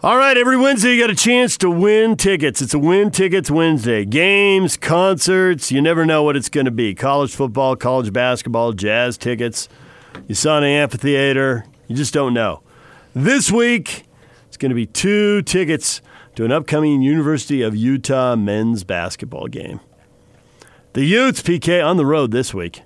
All right, every Wednesday you got a chance to win tickets. It's a Win Tickets Wednesday. Games, concerts, you never know what it's going to be. College football, college basketball, jazz tickets. USANA amphitheater, you just don't know. This week, it's going to be two tickets to an upcoming University of Utah men's basketball game. The Utes, PK, on the road this week.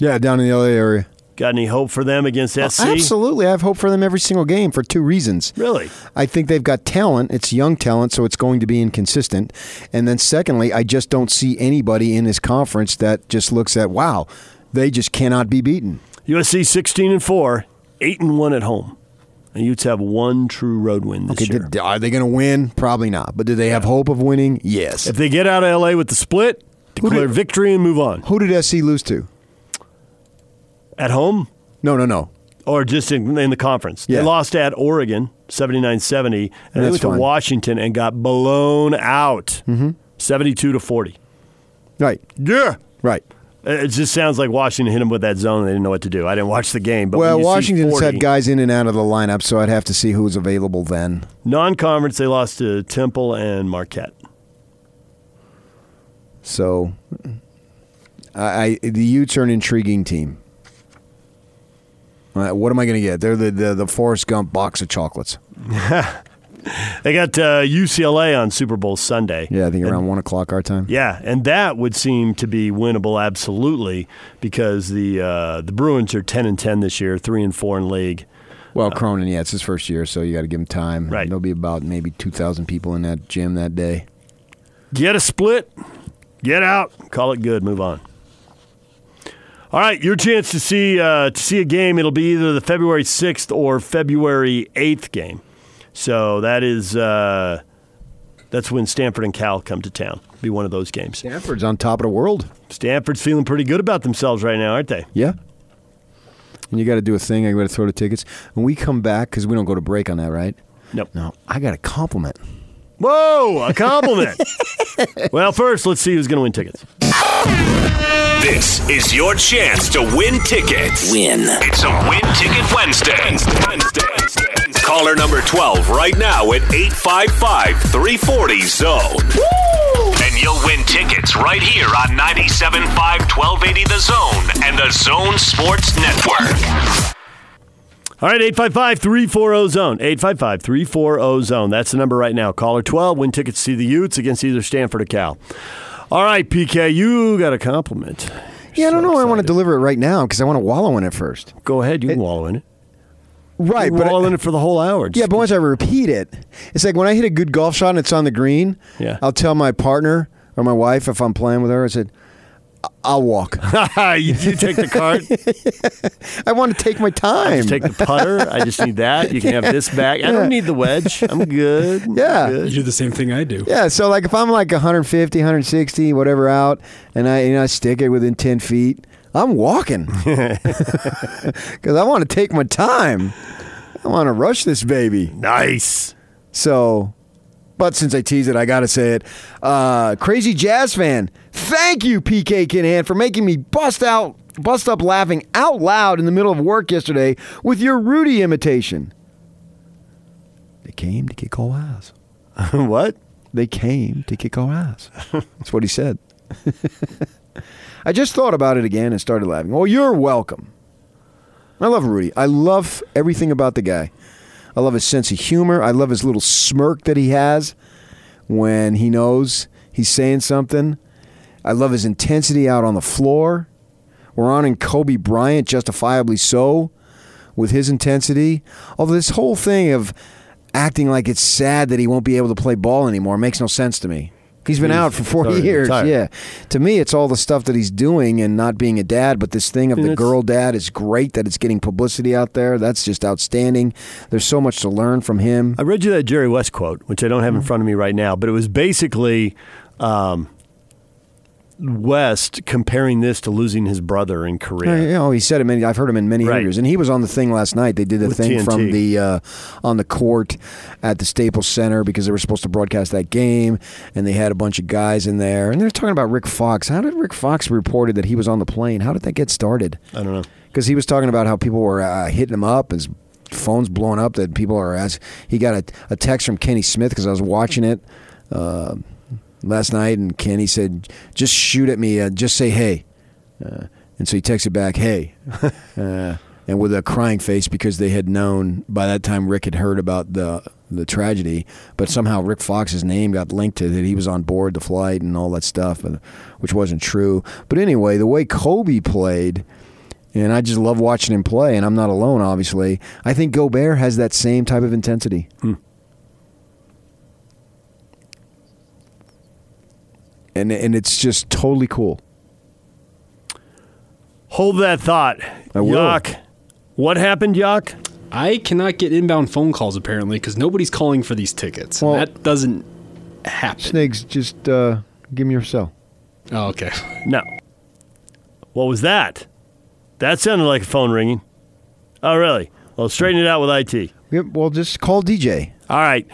Yeah, down in the LA area. Got any hope for them against uh, SC? Absolutely. I have hope for them every single game for two reasons. Really? I think they've got talent. It's young talent, so it's going to be inconsistent. And then, secondly, I just don't see anybody in this conference that just looks at, wow, they just cannot be beaten. USC 16 and 4, 8 and 1 at home. And Utes have one true road win this Okay, year. did- are they going to win? Probably not. But do they have hope of winning? Yes. If they get out of LA with the split, declare did- victory and move on. Who did SC lose to? At home No, no, no. or just in, in the conference. They lost at Oregon 79-70 and they went to. Washington and got blown out. Mm-hmm. 72 to 40. Right, Yeah. right. It just sounds like Washington hit them with that zone. and They didn't know what to do. I didn't watch the game, but Well, when you see Washington's 40 had guys in and out of the lineup, so I'd have to see who was available then. non-conference, they lost to Temple and Marquette. So, I, I the Utes are an intriguing team. Uh, what am I going to get? They're the, the the Forrest Gump box of chocolates. They got uh, UCLA on Super Bowl Sunday. Yeah, I think And- around one o'clock our time. Yeah, and that would seem to be winnable absolutely because the uh, the Bruins are ten and ten this year, three and four in league. Well, Cronin, yeah, it's his first year, so you got to give him time. Right. There'll be about maybe two thousand people in that gym that day. Get a split, get out, call it good, move on. All right, your chance to see uh, to see a game. It'll be either the February sixth or February eighth game. So that is uh, that's when Stanford and Cal come to town. Be one of those games. Stanford's on top of the world. Stanford's feeling pretty good about themselves right now, aren't they? Yeah. And you got to do a thing. I got to throw the tickets. When we come back, because we don't go to break on that, right? Nope. No, I got a compliment. Whoa, a compliment. well, first, let's see who's going to win tickets. This is your chance to win tickets. Win. It's a Win Ticket Wednesday. Wednesday. Wednesday. Caller number 12 right now at 855 340 Zone. And you'll win tickets right here on 97.5 1280 The Zone and the Zone Sports Network. All right, 855 340 Zone. 855 340 Zone. That's the number right now. Caller 12, win tickets to see the Utes against either Stanford or Cal. All right, PK, you got a compliment. Yeah, I don't know. I want to deliver it right now because I want to wallow in it first. Go ahead, you can wallow in it. Right, but wallow in it for the whole hour. yeah, but once I repeat it, it's like when I hit a good golf shot and it's on the green. Yeah. I'll tell my partner or my wife if I'm playing with her. I said, "I- "I'll walk. you, you take the cart. I want to take my time." just take the putter. I just need that. You can have this back. I don't need the wedge. I'm good. I'm Yeah. good. You do the same thing I do. Yeah, so like if I'm like 150, 160, whatever out, and I you know I stick it within 10 feet, I'm walking because I want to take my time. I want to rush this baby. Nice. So, but since I teased it, I got to say it. Uh, crazy jazz fan, thank you, PK Kinahan, for making me bust out, bust up laughing out loud in the middle of work yesterday with your Rudy imitation. They came to kick our ass. what? They came to kick our ass. That's what he said. I just thought about it again and started laughing. Well, you're welcome. I love Rudy. I love everything about the guy. I love his sense of humor. I love his little smirk that he has when he knows he's saying something. I love his intensity out on the floor. We're honoring Kobe Bryant, justifiably so, with his intensity. Although this whole thing of acting like it's sad that he won't be able to play ball anymore makes no sense to me. He's been He's out for 40 already years. retired. Yeah. To me, it's all the stuff that he's doing and not being a dad, but this thing of And the girl dad is great that it's getting publicity out there. That's just outstanding. There's so much to learn from him. I read you that Jerry West quote, which I don't have in front of me right now, but it was basically um, West comparing this to losing his brother in Korea. You know, he said it many. I've heard him in many Right. interviews, and he was on the thing last night. They did the With thing TNT. from the uh, on the court at the Staples Center because they were supposed to broadcast that game, and they had a bunch of guys in there, and they're talking about Rick Fox. How did Rick Fox reported that he was on the plane? How did that get started? I don't know. Because he was talking about how people were uh, hitting him up, his phone's blowing up that people are as He got a, a text from Kenny Smith because I was watching it uh, last night, and Kenny said, "Just shoot at me. Uh, just say hey." Uh, and so he texted back, "Hey," uh, and with a crying face because they had known by that time Rick had heard about the the tragedy, but somehow Rick Fox's name got linked to that he was on board the flight and all that stuff, uh, which wasn't true. But anyway, the way Kobe played and I just love watching him play. And I'm not alone, obviously. I think Gobert has that same type of intensity. Hmm. And and it's just totally cool. Hold that thought. I will. Yuck. What happened, Yuck? I cannot get inbound phone calls apparently because nobody's calling for these tickets. Well- that doesn't happen. Snakes, just uh, give me your cell. Oh, okay. No. What was that? That sounded like a phone ringing. Oh, really? Well, straighten it out with IT. Yeah, well, just call DJ. All right.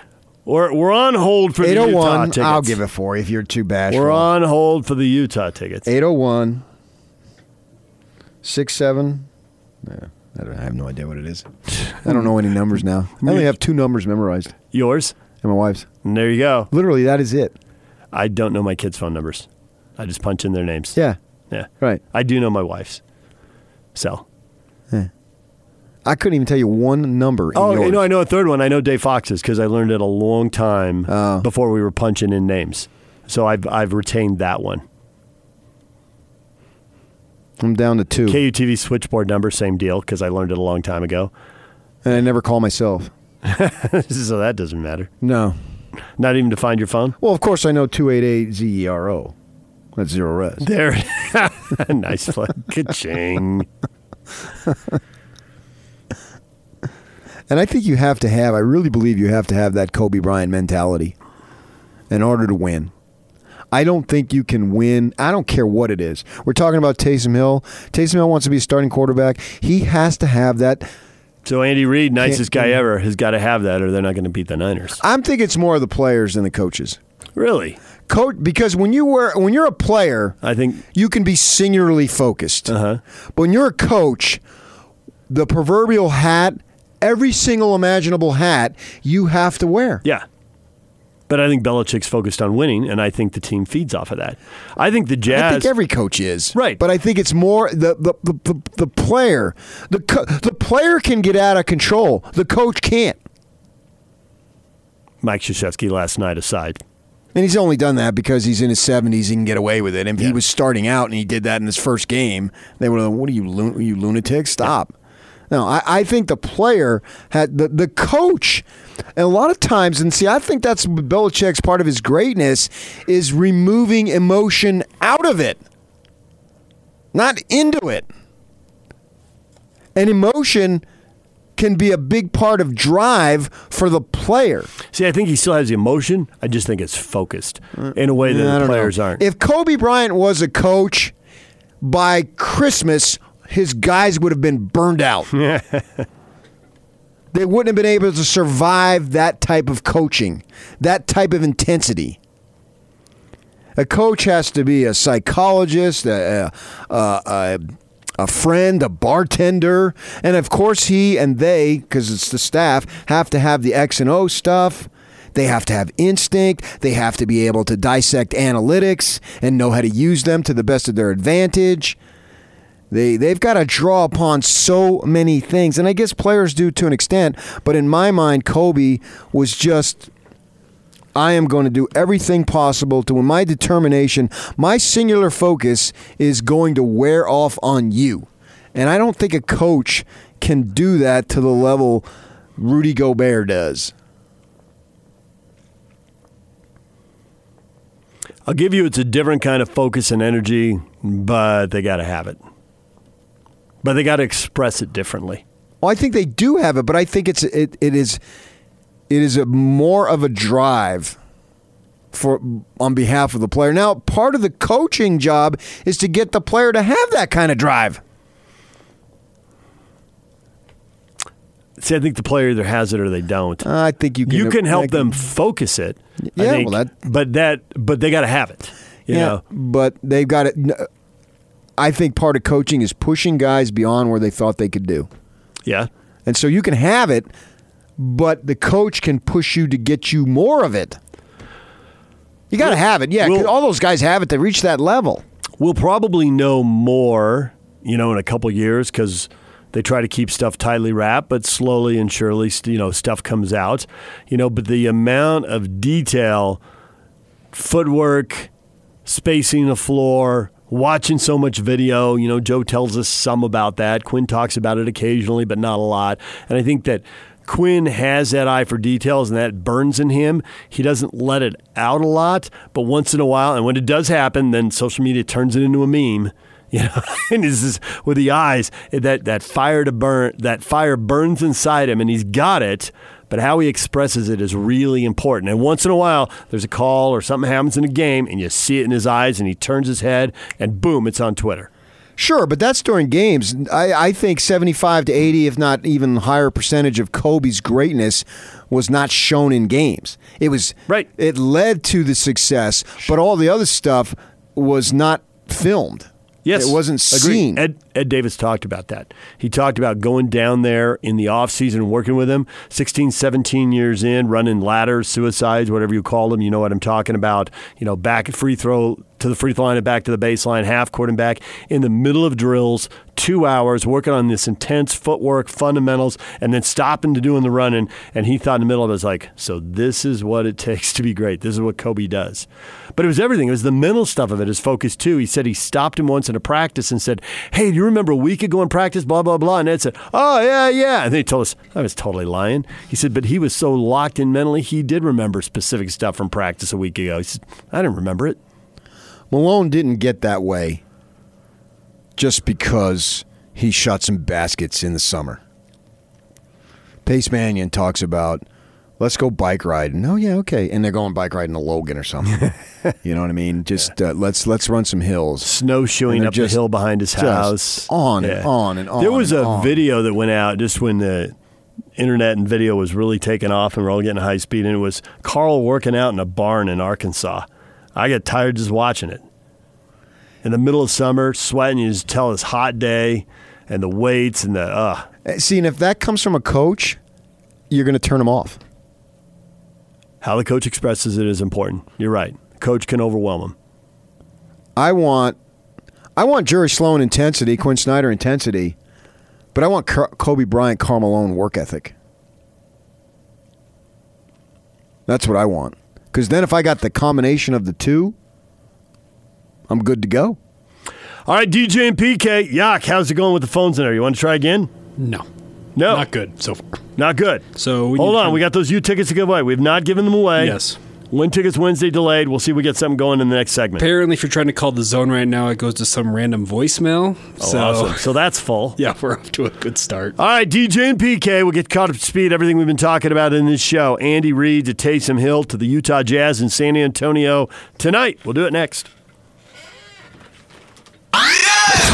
We're, we're on hold for the Utah 801, tickets. I'll give it for you if you're too bashful. We're on hold for the Utah tickets. 801 67. Yeah, I, don't, I have no idea what it is. I don't know any numbers now. I only have two numbers memorized, Yours? and my wife's. And there you go. Literally, that is it. I don't know my kids' phone numbers. I just punch in their names. Yeah, Yeah. right. I do know my wife's. So. I couldn't even tell you one number. Oh, yours. you know, I know a third one. I know Dave Fox's because I learned it a long time Oh. before we were punching in names. So I've I've retained that one. I'm down to two, KUTV switchboard number, same deal because I learned it a long time ago. and I never call myself. so that doesn't matter. No. Not even to find your phone. Well, of course, I know 288 ZERO. That's zero res. There, it is. nice play. Ka-ching. And I think you have to have, I really believe you have to have that Kobe Bryant mentality in order to win. I don't think you can win. I don't care what it is. We're talking about Taysom Hill. Taysom Hill wants to be a starting quarterback. He has to have that. So Andy Reid, nicest guy ever, has got to have that, or they're not going to beat the Niners. I'm thinking it's more of the players than the coaches. Really, Coach, because when you were when you're a player, I think. you can be singularly focused. Uh-huh. But when you're a coach, the proverbial hat, every single imaginable hat, you have to wear. Yeah. But I think Belichick's focused on winning, and I think the team feeds off of that. I think the Jazz. I think every coach is Right. but I think it's more the the, the, the, the player. The co- the player can get out of control. The coach can't, Mike Krzyzewski last night aside. and he's only done that because he's in his seventies. He can get away with it. And if Yeah. he was starting out and he did that in his first game, they would have. What are you, lun- you lunatic? Stop. No, I, I think the player had the the coach, and a lot of times, and see, I think that's Belichick's part of his greatness is removing emotion out of it, not into it. And emotion can be a big part of drive for the player. See, I think he still has the emotion. I just think it's focused in a way that I the players know. aren't. If Kobe Bryant was a coach, by Christmas, his guys would have been burned out. they wouldn't have been able to survive that type of coaching, that type of intensity. A coach has to be a psychologist, a, a, a, a friend, a bartender, and of course he and they, because it's the staff, have to have the X and O stuff. They have to have instinct. They have to be able to dissect analytics and know how to use them to the best of their advantage. They they've got to draw upon so many things, and I guess players do to an extent. But in my mind, Kobe was just I am going to do everything possible to, in my determination, my singular focus is going to wear off on you. And I don't think a coach can do that to the level Rudy Gobert does. I'll give you it's a different kind of focus and energy, but they got to have it. But they got to express it differently. Well, I think they do have it, but I think it's it, it is it is a more of a drive for on behalf of the player. Now, part of the coaching job is to get the player to have that kind of drive. See, I think the player either has it or they don't. Uh, I think you can you can help I them focus it. Yeah, think, well, that- but that, but they got to have it. You yeah, know, but they've got it. I think part of coaching is pushing guys beyond where they thought they could do. yeah. And so you can have it, but the coach can push you to get you more of it. You got to have it. Yeah, Well- all those guys have it to reach that level. We'll probably know more, you know, in a couple years because they try to keep stuff tightly wrapped, but slowly and surely, you know, stuff comes out, you know. But the amount of detail, footwork, spacing the floor, watching so much video, you know, Joe tells us some about that. Quinn talks about it occasionally, but not a lot. And I think that. Quinn has that eye for details and that burns in him. He doesn't let it out a lot, but once in a while, and when it does happen, then social media turns it into a meme. You know, and is with the eyes that that fire to burn, that fire burns inside him, and he's got it. But how he expresses it is really important. And once in a while, there's a call or something happens in a game, and you see it in his eyes, and he turns his head, and boom, it's on Twitter. Sure, but that's during games. I, I think 75 to 80, if not even higher percentage of Kobe's greatness was not shown in games. It was Right. It led to the success, but all the other stuff was not filmed. Yes, it wasn't Agreed. seen. Ed Ed Davis talked about that. He talked about going down there in the off season and working with him. 16, 17 years in, running ladders, suicides, whatever you call them. You know what I'm talking about. You know, back at free throw to the free throw line and back to the baseline, half court and back in the middle of drills, two hours working on this intense footwork, fundamentals, and then stopping to doing the running. And he thought in the middle of it was like, so this is what it takes to be great. This is what Kobe does. But it was everything. It was the mental stuff of it, his focus too. He said he stopped him once in a practice and said, Hey, do you remember a week ago in practice? Blah, blah, blah. And Ed said, Oh, yeah, yeah. And then he told us, I was totally lying. He said, But he was so locked in mentally, he did remember specific stuff from practice a week ago. He said, I didn't remember it. Malone didn't get that way just because he shot some baskets in the summer. Pace Mannion talks about let's go bike riding. Oh yeah, okay, and they're going bike riding to Logan or something. you know what I mean? Just uh, let's let's run some hills. snowshoeing up just- the hill behind his house. on and on and on There was a on. video that went out just when the internet and video was really taking off and we're all getting high speed, and it was Karl working out in a barn in Arkansas. I get tired just watching it. In the middle of summer, sweating, you just tell this hot day and the weights and the uh See, and if that comes from a coach, you're going to turn them off. how the coach expresses it is important. You're right. Coach can overwhelm him. I want, I want Jerry Sloan intensity, Quinn Snyder intensity, but I want Kobe Bryant, Karl Malone work ethic. That's what I want. Because then, if I got the combination of the two, I'm good to go. All right, DJ and PK. Yuck, how's it going with the phones in there? You want to try again? No. No. Not good so far. Not good. So we Hold on, find- we got those U tickets to give away. We've not given them away. Yes. Win tickets Wednesday delayed. We'll see if we get something going in the next segment. Apparently, if you're trying to call the zone right now, it goes to some random voicemail. Oh, so, awesome. So that's full. yeah, we're off to a good start. All right, DJ and PK, we'll get caught up to speed. Everything we've been talking about in this show. Andy Reid to Taysom Hill to the Utah Jazz in San Antonio tonight. We'll do it next.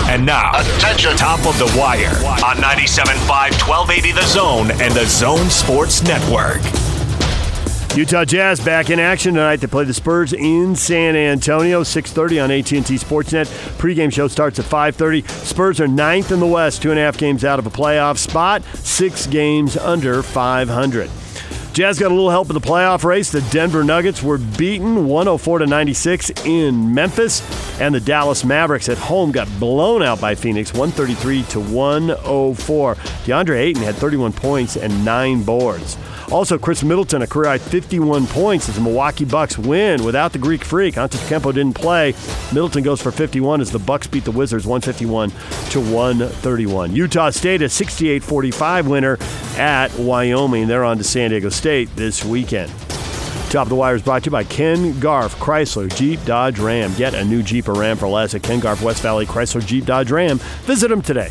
And now, attention, top of the wire on 97.5, 1280 The Zone and The Zone Sports Network. Utah Jazz back in action tonight to play the Spurs in San Antonio, 6:30 on AT&T Sportsnet. Pregame show starts at 5:30. Spurs are ninth in the West, two and a half games out of a playoff spot, six games under 500. Jazz got a little help in the playoff race. The Denver Nuggets were beaten 104 to 96 in Memphis, and the Dallas Mavericks at home got blown out by Phoenix 133 to 104. DeAndre Ayton had 31 points and nine boards. Also, Khris Middleton, a career high 51 points as the Milwaukee Bucks win without the Greek Freak. Antetokounmpo didn't play. Middleton goes for 51 as the Bucks beat the Wizards 151 to 131. Utah State a 68-45 winner at Wyoming. They're on to San Diego State this weekend. Top of the Wire is brought to you by Ken Garff, Chrysler, Jeep, Dodge, Ram. Get a new Jeep or Ram for less at Ken Garff, West Valley, Chrysler, Jeep, Dodge, Ram. Visit them today.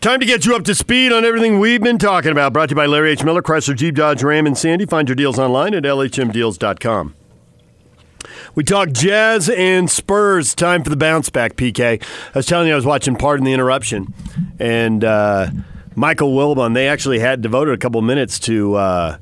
Time to get you up to speed on everything we've been talking about. Brought to you by Larry H. Miller, Chrysler, Jeep, Dodge, Ram, and Sandy. Find your deals online at lhmdeals.com. We talk Jazz and Spurs. Time for the bounce back, PK. I was telling you I was watching Pardon the Interruption, and uh, Michael Wilbon, they actually had devoted a couple minutes to uh,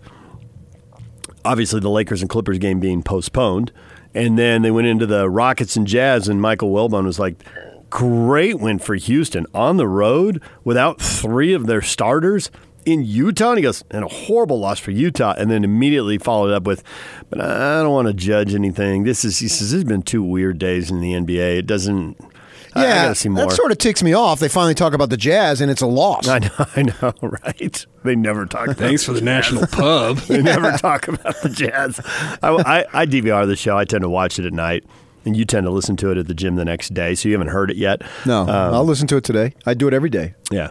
obviously the Lakers and Clippers game being postponed. And then they went into the Rockets and Jazz, and Michael Wilbon was like, great win for Houston on the road without three of their starters in Utah. And he goes, and a horrible loss for Utah. And then immediately followed up with, but I don't want to judge anything. This is, he says, there's been two weird days in the NBA. It doesn't, I- I, Yeah, gotta see more. that sort of ticks me off. They finally talk about the Jazz, and it's a loss. I know, I know, right? They never talk about Thanks for the national pub. They never talk about the Jazz. I, I, I DVR the show. I tend to watch it at night, and you tend to listen to it at the gym the next day. So you haven't heard it yet. No, Um, I'll listen to it today. I do it every day. yeah,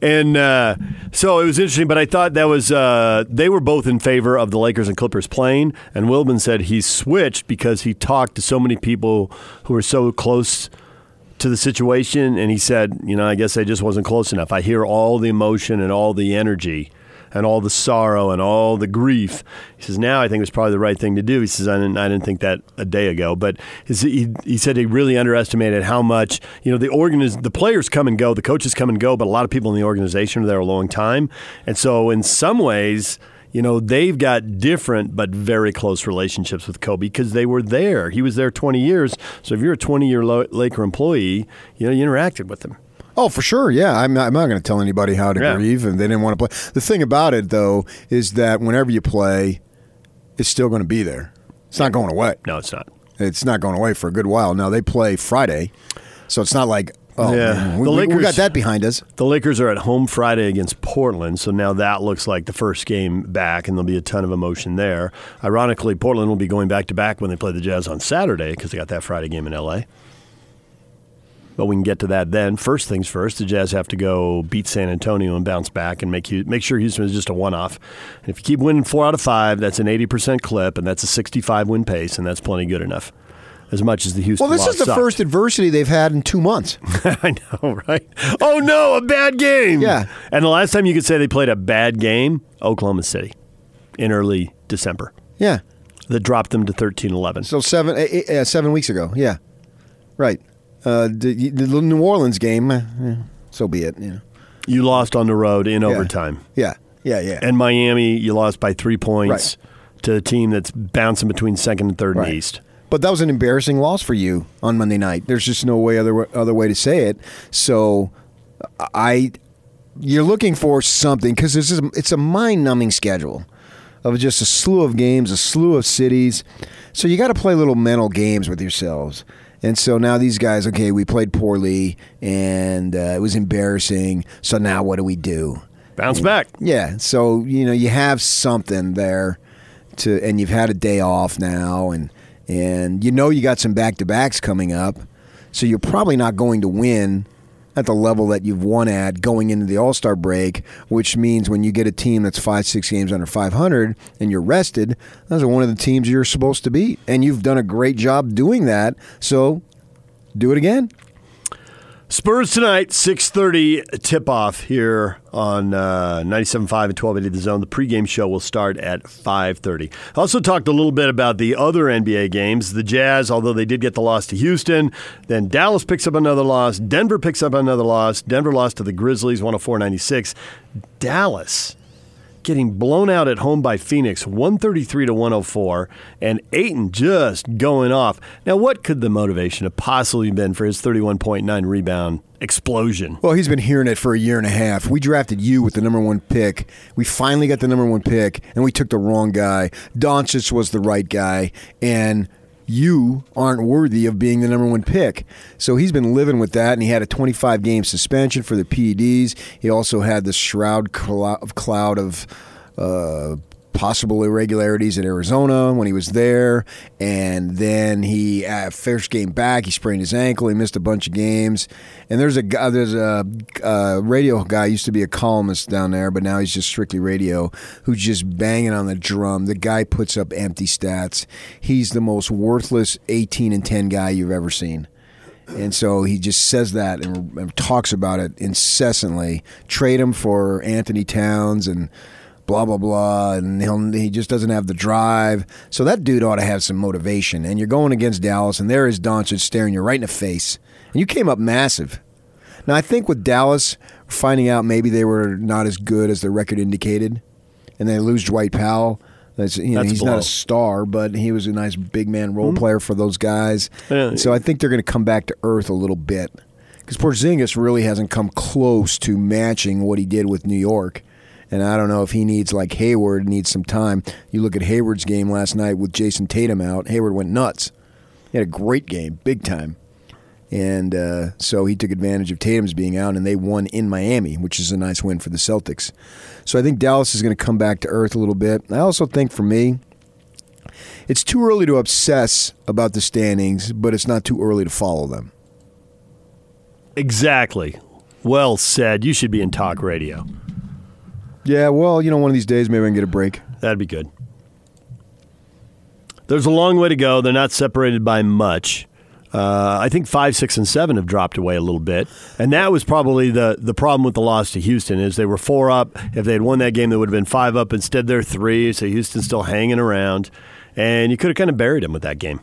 and uh, so it was interesting. But I thought that was uh, they were both in favor of the Lakers and Clippers playing. And Wilbon said he switched because he talked to so many people who were so close to the situation, and he said, you know, I guess I just wasn't close enough. I hear all the emotion and all the energy. And all the sorrow and all the grief. He says, now I think it was probably the right thing to do. He says, I didn't, I didn't think that a day ago. But he, he said he really underestimated how much, you know, the organiz- the players come and go, the coaches come and go, but a lot of people in the organization are there a long time. And so in some ways, you know, they've got different but very close relationships with Kobe because they were there. He was there 20 years. So if you're a 20 year Laker employee, you know, you interacted with them. Oh, for sure. Yeah, I'm not, I'm not going to tell anybody how to Yeah. grieve, and they didn't want to play. The thing about it, though, is that whenever you play, it's still going to be there. It's not going away. No, it's not. It's not going away for a good while. Now they play Friday, so it's not like oh, Yeah. man, we, The we- we Lakers- got that behind us. The Lakers are at home Friday against Portland, so now that looks like the first game back, and there'll be a ton of emotion there. Ironically, Portland will be going back to back when they play the Jazz on Saturday because they got that Friday game in LA. But we can get to that then. First things first, the Jazz have to go beat San Antonio and bounce back and make you make sure Houston is just a one-off. And if you keep winning four out of five, that's an eighty percent clip, and that's a sixty-five win pace, and that's plenty good enough. As much as the Houston Well, this is the sucked. first adversity they've had in two months. I know, right? Oh no, a bad game. Yeah. And the last time you could say they played a bad game, Oklahoma City, in early December, Yeah, that dropped them to 13-11. so seven eh, eh, eh, seven weeks ago. Yeah, right. Uh, the, the New Orleans game. eh, so be it. You know. You lost on the road in overtime, Yeah, yeah, yeah. and Miami, you lost by three points to a team that's bouncing between second and third Right. the East. But that was an embarrassing loss for you on Monday night. There's just no way other other way to say it. So, I you're looking for something because this is it's a mind numbing schedule of just a slew of games, a slew of cities. So you got to play little mental games with yourselves. And so now these guys, okay, we played poorly and uh, it was embarrassing. So now what do we do? Bounce back. Yeah, so you know you have something there to, and you've had a day off now, and and you know you got some back to backs coming up, so you're probably not going to win at the level that you've won at going into the All Star break, which means when you get a team that's five six games under 500 and you're rested, those are one of the teams you're supposed to beat, and you've done a great job doing that. So do it again. Spurs tonight, 6.30 tip-off here on uh, 97.5 and 1280 The Zone. The pregame show will start at 5.30. I also talked a little bit about the other NBA games. The Jazz, although they did get the loss to Houston, then Dallas picks up another loss. Denver picks up another loss. Denver lost to the Grizzlies, 104-96. Dallas getting blown out at home by Phoenix 133 to 104 and Ayton just going off. Now what could the motivation have possibly been for his 31.9 rebound explosion? Well, he's been hearing it for a year and a half. We drafted you with the number one pick. We finally got the number one pick, and we took the wrong guy. Doncic was the right guy, and you aren't worthy of being the number one pick. So he's been living with that, and he had a 25 game suspension for the PEDs. He also had the shroud of cloud of. Uh, possible irregularities at Arizona when he was there, and then he uh, first game back he sprained his ankle. He missed a bunch of games, and there's a guy, there's a, uh radio guy used to be a columnist down there, but now he's just strictly radio who's just banging on the drum. The guy puts up empty stats. He's the most worthless 18 and 10 guy you've ever seen. And so he just says that and, and talks about it incessantly. Trade him for Anthony Towns and blah blah blah, and he'll, he just doesn't have the drive. So that dude ought to have some motivation. And you're going against Dallas, and there is Doncic staring you right in the face, and you came up massive. Now I think with Dallas finding out maybe they were not as good as the record indicated, and they lose Dwight Powell. That's, you know, That's he's not blow. Mm-hmm. a star, but he was a nice big man role player for those guys. Yeah. So I think they're going to come back to earth a little bit because Porzingis really hasn't come close to matching what he did with New York. And I don't know if he needs like Hayward needs some time. You look at Hayward's game last night with Jayson Tatum out. Hayward went nuts. He had a great game, big time. And uh, so he took advantage of Tatum's being out, and they won in Miami, which is a nice win for the Celtics. So I think Dallas is going to come back to earth a little bit. I also think for me, it's too early to obsess about the standings, but it's not too early to follow them. Exactly. Well said. You should be in talk radio. Yeah, well, you know, one of these days maybe I can get a break. That'd be good. There's a long way to go. They're not separated by much. Uh, I think five, six, and seven have dropped away a little bit, and that was probably the the problem with the loss to Houston is they were four up. If they had won that game, they would have been five up. Instead, they're three, so Houston's still hanging around, and you could have kind of buried them with that game.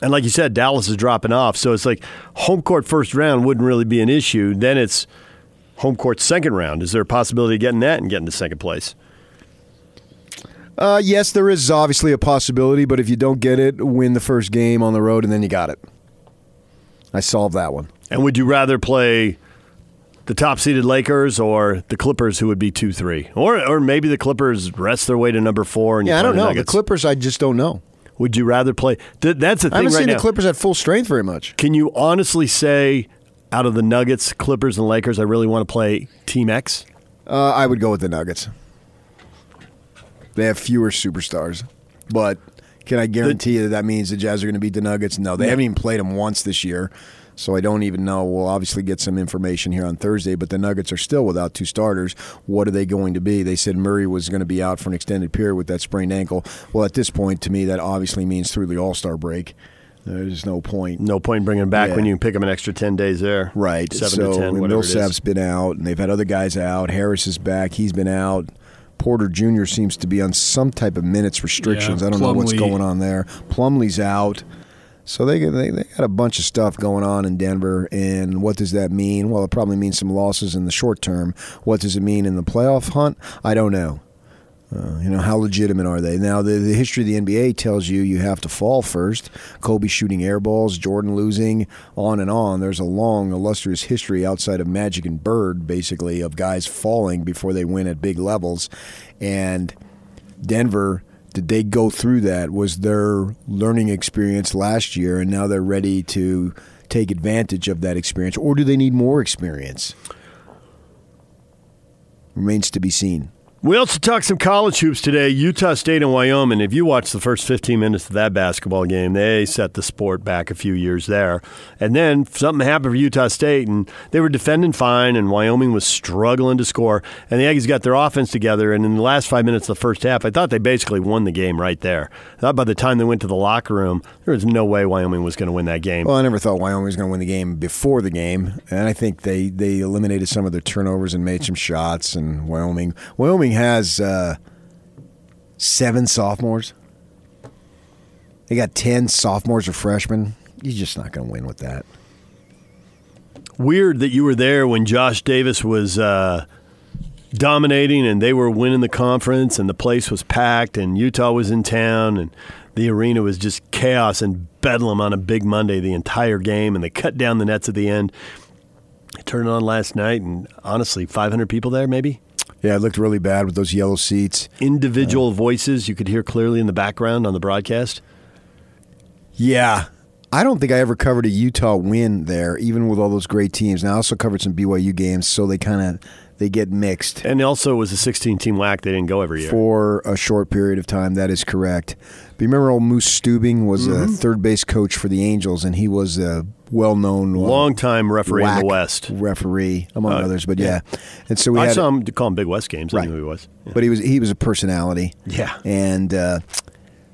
And like you said, Dallas is dropping off, so it's like home court first round wouldn't really be an issue. Then it's home court second round. Is there a possibility of getting that and getting to second place? Uh, yes, there is obviously a possibility, but if you don't get it, win the first game on the road, and then you got it. I solved that one. And would you rather play the top seeded Lakers or the Clippers, who would be two three, or or maybe the Clippers rest their way to number four? And Yeah, I don't know. The Nuggets? Clippers, I just don't know. Would you rather play? Th- that's the thing. I haven't right seen now. the Clippers at full strength very much. Can you honestly say, out of the Nuggets, Clippers, and Lakers, I really want to play Team X? Uh, I would go with the Nuggets. They have fewer superstars, but can I guarantee you that that means the Jazz are going to beat the Nuggets? No, they haven't even played them once this year, so I don't even know. We'll obviously get some information here on Thursday, but the Nuggets are still without two starters. What are they going to be? They said Murray was going to be out for an extended period with that sprained ankle. Well, at this point, to me, that obviously means through the All Star break. There's no point. No point bringing him back Yeah. when you can pick him an extra ten days there. Right. seven so to ten, and whatever it Millsap's is. been out, and they've had other guys out. Harris is back. He's been out. Porter Jr. seems to be on some type of minutes restrictions. Yeah, I don't know what's going on there. Plumlee's out. So they, they they got a bunch of stuff going on in Denver, and what does that mean? Well, it probably means some losses in the short term. What does it mean in the playoff hunt? I don't know. Uh, you know, how legitimate are they? Now, the, the history of the NBA tells you you have to fall first. Kobe shooting air balls, Jordan losing, on and on. There's a long, illustrious history outside of Magic and Bird, basically, of guys falling before they win at big levels. And Denver, did they go through that? Was their learning experience last year, and now they're ready to take advantage of that experience? Or do they need more experience? Remains to be seen. We also talked some college hoops today. Utah State and Wyoming. If you watch the first 15 minutes of that basketball game, they set the sport back a few years there. And then something happened for Utah State, and they were defending fine, and Wyoming was struggling to score. And the Aggies got their offense together, and in the last five minutes of the first half, I thought they basically won the game right there. I thought by the time they went to the locker room, there was no way Wyoming was going to win that game. Well, I never thought Wyoming was going to win the game before the game, and I think they, they eliminated some of their turnovers and made some shots. And Wyoming Wyoming has uh, seven sophomores. They got ten sophomores or freshmen. You're just not going to win with that. weird that you were there when Josh Davis was uh, dominating and they were winning the conference and the place was packed and Utah was in town and the arena was just chaos and bedlam on a big Monday the entire game and they cut down the nets at the end. I turned it on last night and honestly, 500 people there maybe. Yeah, it looked really bad with those yellow seats. Individual voices you could hear clearly in the background on the broadcast. Yeah. I don't think I ever covered a Utah win there, even with all those great teams. And I also covered some BYU games, so they kind of they get mixed. And also it was a 16 team whack. They didn't go every year. for a short period of time. That is correct. But you remember old Moose Stubing was a third base coach for the Angels, and he was a well-known uh, Long time referee in the West. referee among Uh, others. But yeah, and so we I had, saw him call him Big West games. I Right. knew who he was. but he was he was a personality. Yeah. and uh,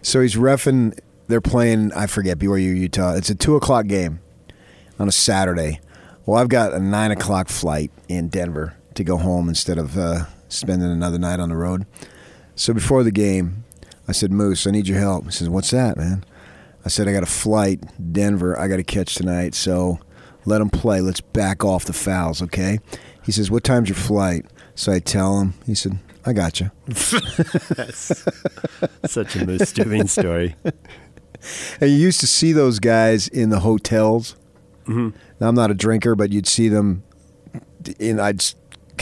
so he's refing. They're playing. I forget BYU Utah. It's a two o'clock game. on a Saturday. Well, I've got a nine o'clock flight in Denver to go home instead of uh, spending another night on the road. So before the game, I said, Moose, I need your help. He says, What's that, man? I said, I got a flight, Denver, I got to catch tonight. So let them play. Let's back off the fouls, okay? He says, What time's your flight? So I tell him. He said, I got you. Such a Moose Stubing story. And you used to see those guys in the hotels. Now, I'm not a drinker, but you'd see them in. I'd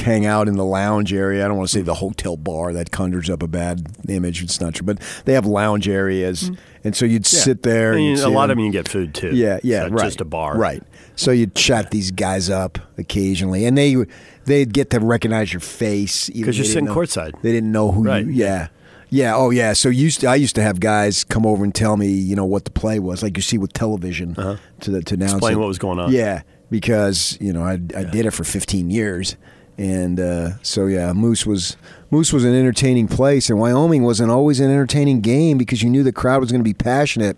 hang out in the lounge area. I don't want to say the hotel bar that conjures up a bad image. It's not true, but they have lounge areas, and so you'd sit there. And you'd a lot them. of them you can get food too. Yeah, yeah, It's right. Just a bar. right? So you'd chat these guys up occasionally, and they they'd get to recognize your face because you're sitting know- courtside. They didn't know who Right. you. Yeah, yeah. Oh, yeah. So used to, I used to have guys come over and tell me, you know, what the play was, like you see with television to the to announce Uh-huh. Explain it. what was going on. Yeah, because you know I I did it for 15 years. And uh, so yeah, Moose was Moose was an entertaining place, and Wyoming wasn't always an entertaining game because you knew the crowd was going to be passionate.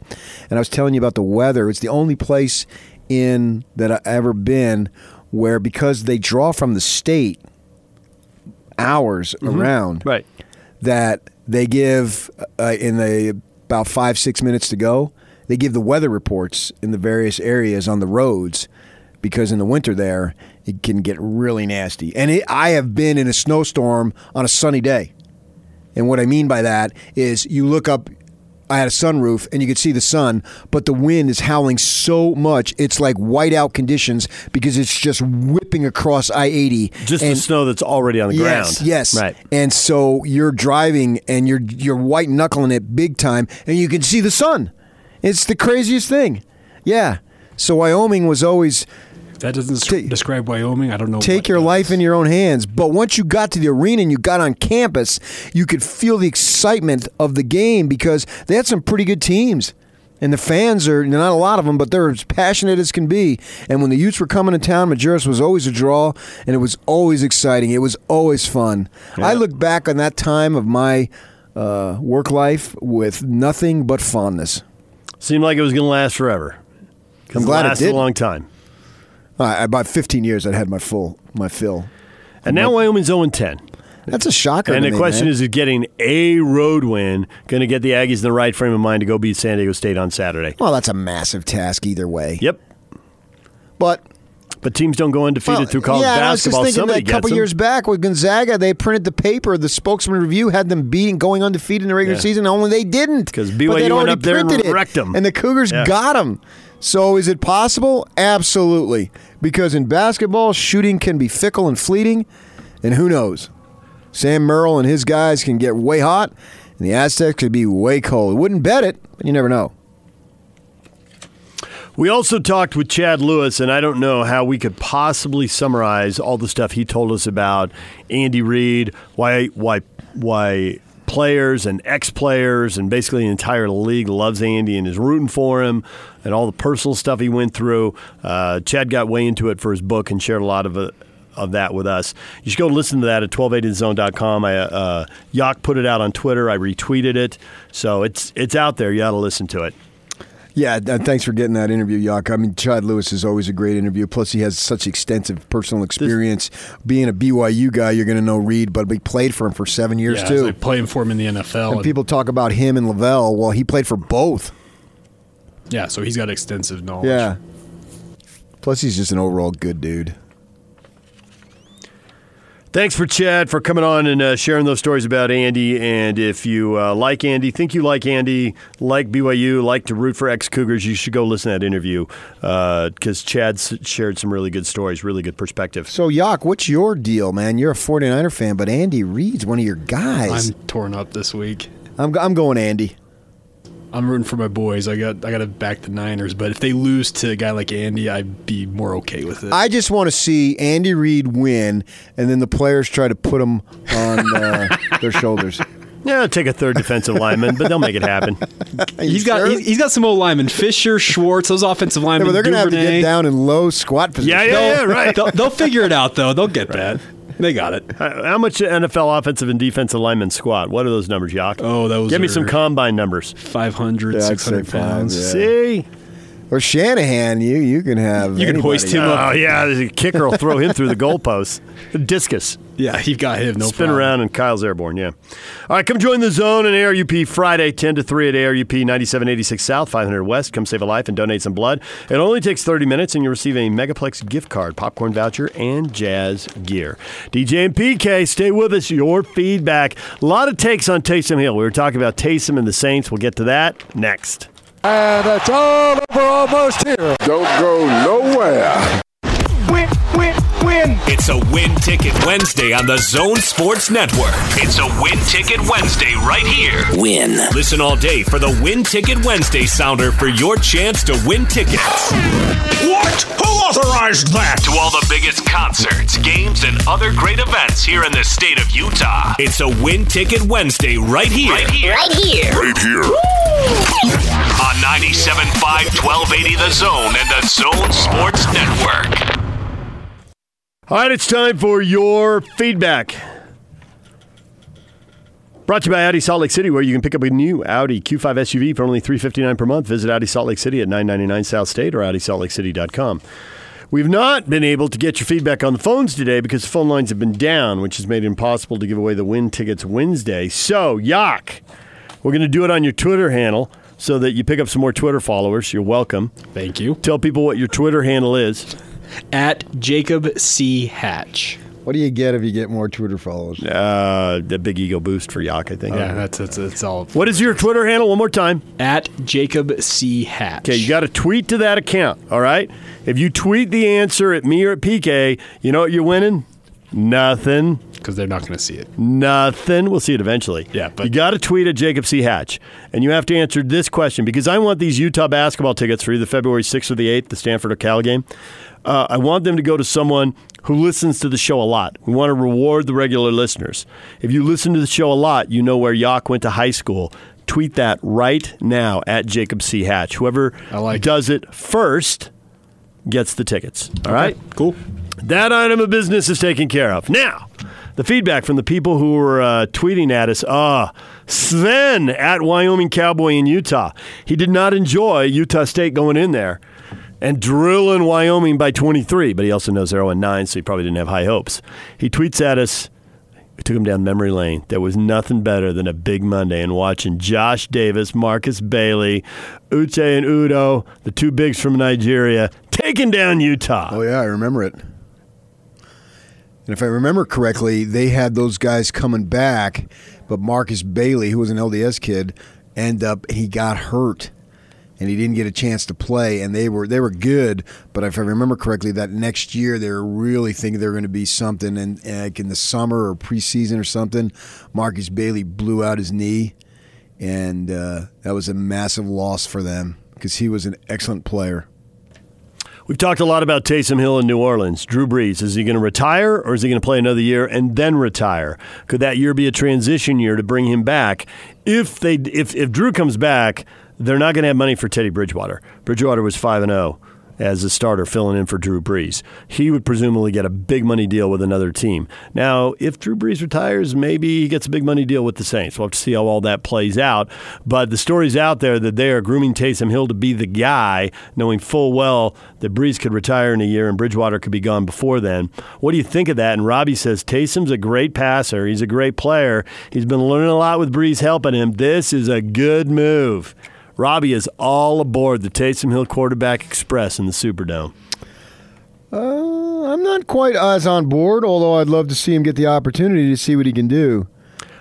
And I was telling you about the weather; it's the only place in that I ever been where because they draw from the state hours around, Right. that they give uh, in the about five six minutes to go. They give the weather reports in the various areas on the roads because in the winter there it can get really nasty. And it, I have been in a snowstorm on a sunny day, and what I mean by that is you look up. I had a sunroof and you could see the sun, but the wind is howling so much it's like whiteout conditions because it's just whipping across I eighty. Just the snow that's already on the Yes, ground. yes. Right. And so you're driving and you're you're white knuckling it big time, and you can see the sun. It's the craziest thing. Yeah. So Wyoming was always that doesn't des- Take- describe Wyoming, I don't know. take what your does. life in your own hands. But once you got to the arena and you got on campus, you could feel the excitement of the game because they had some pretty good teams. And the fans are not a lot of them, but they're as passionate as can be. And when the Utes were coming to town, Majerus was always a draw, and it was always exciting. It was always fun. I look back on that time of my uh, work life with nothing but fondness. Seemed like it was going to last forever. I'm glad it lasted did. a long time. Uh, about 15 years, I'd had my full my fill. And now Wyoming's 0 10. That's a shocker. And to the me, question man. is, is getting a road win going to get the Aggies in the right frame of mind to go beat San Diego State on Saturday? well, that's a massive task either way. Yep. But But teams don't go undefeated through college yeah, and I was just basketball. thinking Somebody that a couple them. years back with Gonzaga, they printed the paper. The Spokesman Review had them beating, going undefeated in the regular Yeah. season. Only they didn't 'Cause But BYU they'd went already up there and printed it, wrecked 'em. and the Cougars got them. So is it possible? Absolutely, because in basketball, shooting can be fickle and fleeting, and who knows? Sam Merrill and his guys can get way hot, and the Aztecs could be way cold. Wouldn't bet it, but you never know. We also talked with Chad Lewis, and I don't know how we could possibly summarize all the stuff he told us about Andy Reid, why why why players and ex-players and basically the entire league loves Andy and is rooting for him, and all the personal stuff he went through. Uh, Chad got way into it for his book and shared a lot of it. Of that with us, you should go listen to that at 1280thezone.com. I, uh, put it out on Twitter. I retweeted it, so it's it's out there. You got to listen to it. Yeah, thanks for getting that interview, Yuck. I mean, Chad Lewis is always a great interview. Plus, he has such extensive personal experience. Being a BYU guy, you're going to know Reid, but we played for him for seven years Yeah, too. like playing for him in the NFL. and and- people talk about him and LaVell. Well, he played for both. yeah, so he's got extensive knowledge. Yeah. Plus, he's just an overall good dude. Thanks for Chad for coming on and uh, sharing those stories about Andy. And if you uh, like Andy, think you like Andy, like BYU, like to root for ex Cougars, you should go listen to that interview because Chad shared some really good stories, really good perspective. So, Yak, what's your deal, man? You're a 49er fan, but Andy Reid's one of your guys. I'm torn up this week. I'm, I'm going Andy. I'm rooting for my boys. I got I got to back the Niners, but if they lose to a guy like Andy, I'd be more okay with it. I just want to see Andy Reid win, and then the players try to put him on uh, their shoulders. Yeah, take a third defensive lineman, but they'll make it happen. he's got sure? he's, he's got some old linemen: Fisher, Schwartz, those offensive Yeah, linemen. but they're going to have to get down in low squat position. Yeah, yeah, yeah, right. They'll, they'll figure it out though. They'll get that. They got it. How how much NFL offensive and defensive linemen squat? What are those numbers, Yak? Oh, those Give me some combine numbers. 500, Yeah, 600 five, pounds. yeah. See? Or Shanahan, you you can have. You can anybody. hoist him up. Oh yeah, the kicker will throw him through the goalpost. Discus. Yeah, you've got him. No Spin problem. around and Kyle's airborne, yeah. All right, come join the zone in ARUP Friday, 10 to 3 at ARUP 9786 South, 500 West. Come save a life and donate some blood. It only takes 30 minutes and you'll receive a Megaplex gift card, popcorn voucher, and jazz gear. DJ and PK, stay with us. Your feedback. A lot of takes on Taysom Hill. We were talking about Taysom and the Saints. We'll get to that next. And it's all over almost here. Don't go nowhere. Win, win, win. It's a Win Ticket Wednesday on the Zone Sports Network. It's a Win Ticket Wednesday right here. Win. Listen all day for the Win Ticket Wednesday sounder for your chance to win tickets What? Who authorized that? to all the biggest concerts, games, and other great events here in the state of Utah. It's a Win Ticket Wednesday right here. Right here. Right here. Right here. On 97.5 1280 The Zone and the Zone Sports Network. All right, it's time for your feedback. Brought to you by Audi Salt Lake City, where you can pick up a new Audi Q5 SUV for only 359 per month. Visit Audi Salt Lake City at 999 South State or AudiSaltLakeCity.com. We've not been able to get your feedback on the phones today because the phone lines have been down, which has made it impossible to give away the win tickets Wednesday. So, Yak, we're going to do it on your Twitter handle so that you pick up some more Twitter followers. You're welcome. Thank you. Tell people what your Twitter handle is. At Jacob C. Hatch. What do you get if you get more Twitter followers? Uh, the big ego boost for Yak, I think. Yeah, that's, that's, that's all. What is your Twitter handle? One more time. At Jacob C. Hatch. Okay, you got to tweet to that account. All right. If you tweet the answer at me or at PK, you know what you're winning? Nothing. Because they're not going to see it. Nothing. We'll see it eventually. Yeah, but- you got to tweet at Jacob C. Hatch, and you have to answer this question because I want these Utah basketball tickets for either February 6th or the 8th, the Stanford or Cal game. Uh, I want them to go to someone who listens to the show a lot. We want to reward the regular listeners. If you listen to the show a lot, you know where Yak went to high school. Tweet that right now at Jacob C. Hatch. Whoever like does it first gets the tickets. All right. Cool. That item of business is taken care of. Now, the feedback from the people who were uh, tweeting at us. Ah, Sven at Wyoming Cowboy in Utah. He did not enjoy Utah State going in there and drilling Wyoming by 23, but he also knows 0 and 9, so he probably didn't have high hopes. He tweets at us. We took him down memory lane. There was nothing better than a big Monday and watching Josh Davis, Marcus Bailey, Uche and Udo, the two bigs from Nigeria, taking down Utah. Oh yeah, I remember it. And if I remember correctly, they had those guys coming back, but Marcus Bailey, who was an LDS kid, end up he got hurt and he didn't get a chance to play and they were they were good, but if I remember correctly that next year they were really thinking they were going to be something and, like in the summer or preseason or something, Marcus Bailey blew out his knee and uh, that was a massive loss for them because he was an excellent player. We've talked a lot about Taysom Hill in New Orleans. Drew Brees, is he going to retire or is he going to play another year and then retire? Could that year be a transition year to bring him back? If they if if Drew comes back, they're not going to have money for Teddy Bridgewater. Bridgewater was 5 and 0 as a starter filling in for Drew Brees. He would presumably get a big money deal with another team. Now, if Drew Brees retires, maybe he gets a big money deal with the Saints. We'll have to see how all that plays out. But the story's out there that they are grooming Taysom Hill to be the guy, knowing full well that Brees could retire in a year and Bridgewater could be gone before then. What do you think of that? And Robbie says Taysom's a great passer. He's a great player. He's been learning a lot with Brees helping him. This is a good move. Robbie is all aboard the Taysom Hill Quarterback Express in the Superdome. Uh, I'm not quite as on board, although I'd love to see him get the opportunity to see what he can do.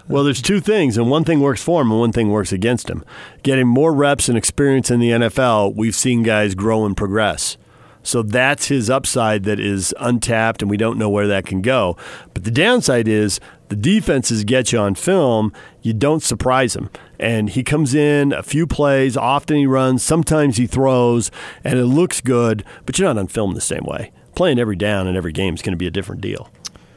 Well, there's two things, and one thing works for him and one thing works against him. Getting more reps and experience in the NFL, we've seen guys grow and progress. So that's his upside that is untapped, and we don't know where that can go. But the downside is the defenses get you on film, you don't surprise him. And he comes in a few plays, often he runs, sometimes he throws, and it looks good, but you're not on film the same way. Playing every down in every game is going to be a different deal.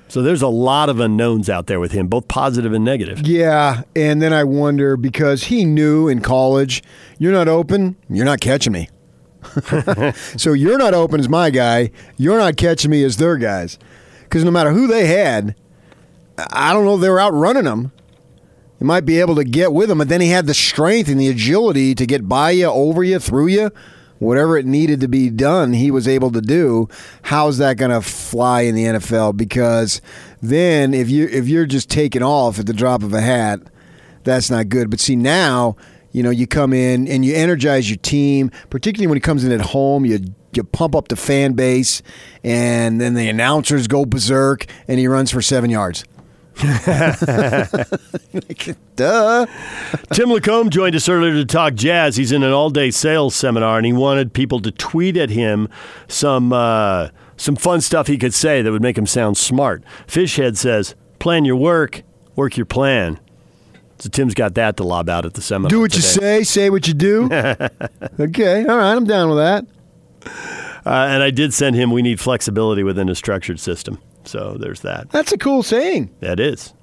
So there's a lot of unknowns out there with him, both positive and negative. Yeah, and then I wonder because he knew in college, you're not open, you're not catching me. so you're not open as my guy, you're not catching me as their guys. Because no matter who they had, I don't know they were outrunning him. They might be able to get with him, but then he had the strength and the agility to get by you, over you, through you. whatever it needed to be done, he was able to do. How's that going to fly in the NFL? Because then if you if you're just taking off at the drop of a hat, that's not good. But see now, you know, you come in and you energize your team, particularly when he comes in at home. You you pump up the fan base, and then the announcers go berserk, and he runs for seven yards. Duh. Tim Lacombe joined us earlier to talk jazz. He's in an all-day sales seminar, and he wanted people to tweet at him some uh, some fun stuff he could say that would make him sound smart. Fishhead says, "Plan your work, work your plan." So Tim's got that to lob out at the seminar. Do what you say, say what you do. okay, all right, I'm down with that. Uh, and I did send him. We need flexibility within a structured system. So there's that. That's a cool saying. That is.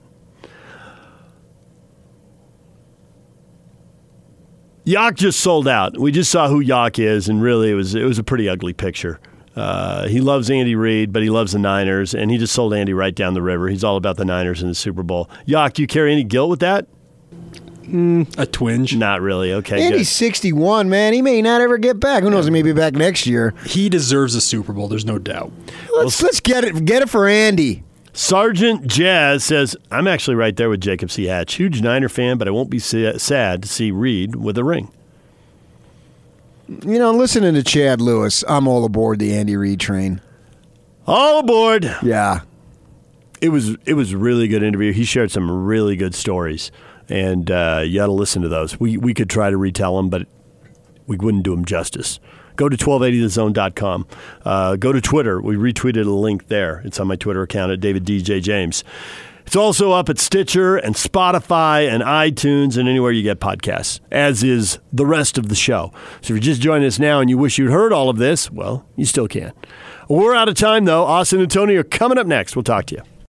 Yak just sold out. We just saw who Yak is, and really, it was it was a pretty ugly picture. Uh, he loves Andy Reid, but he loves the Niners, and he just sold Andy right down the river. He's all about the Niners and the Super Bowl. Yak, do you carry any guilt with that? Mm, a twinge. Not really. Okay, Andy's 61, man. He may not ever get back. Who knows? He may be back next year. He deserves a Super Bowl. There's no doubt. Let's let's get it get it for Andy. Sergeant Jazz says, "I'm actually right there with Jacob C. Hatch. Huge Niner fan, but I won't be sad to see Reid with a ring." You know, listening to Chad Lewis, I'm all aboard the Andy Reid train. All aboard. Yeah. it was it was a really good interview. He shared some really good stories, and uh, you got to listen to those. We we could try to retell them, but we wouldn't do them justice. Go to 1280thezone.com. Uh, go to Twitter. We retweeted a link there. It's on my Twitter account at David DJ James. It's also up at Stitcher and Spotify and iTunes and anywhere you get podcasts, as is the rest of the show. So if you're just joining us now and you wish you'd heard all of this, well, you still can. We're out of time, though. Austin and Tony are coming up next. We'll talk to you.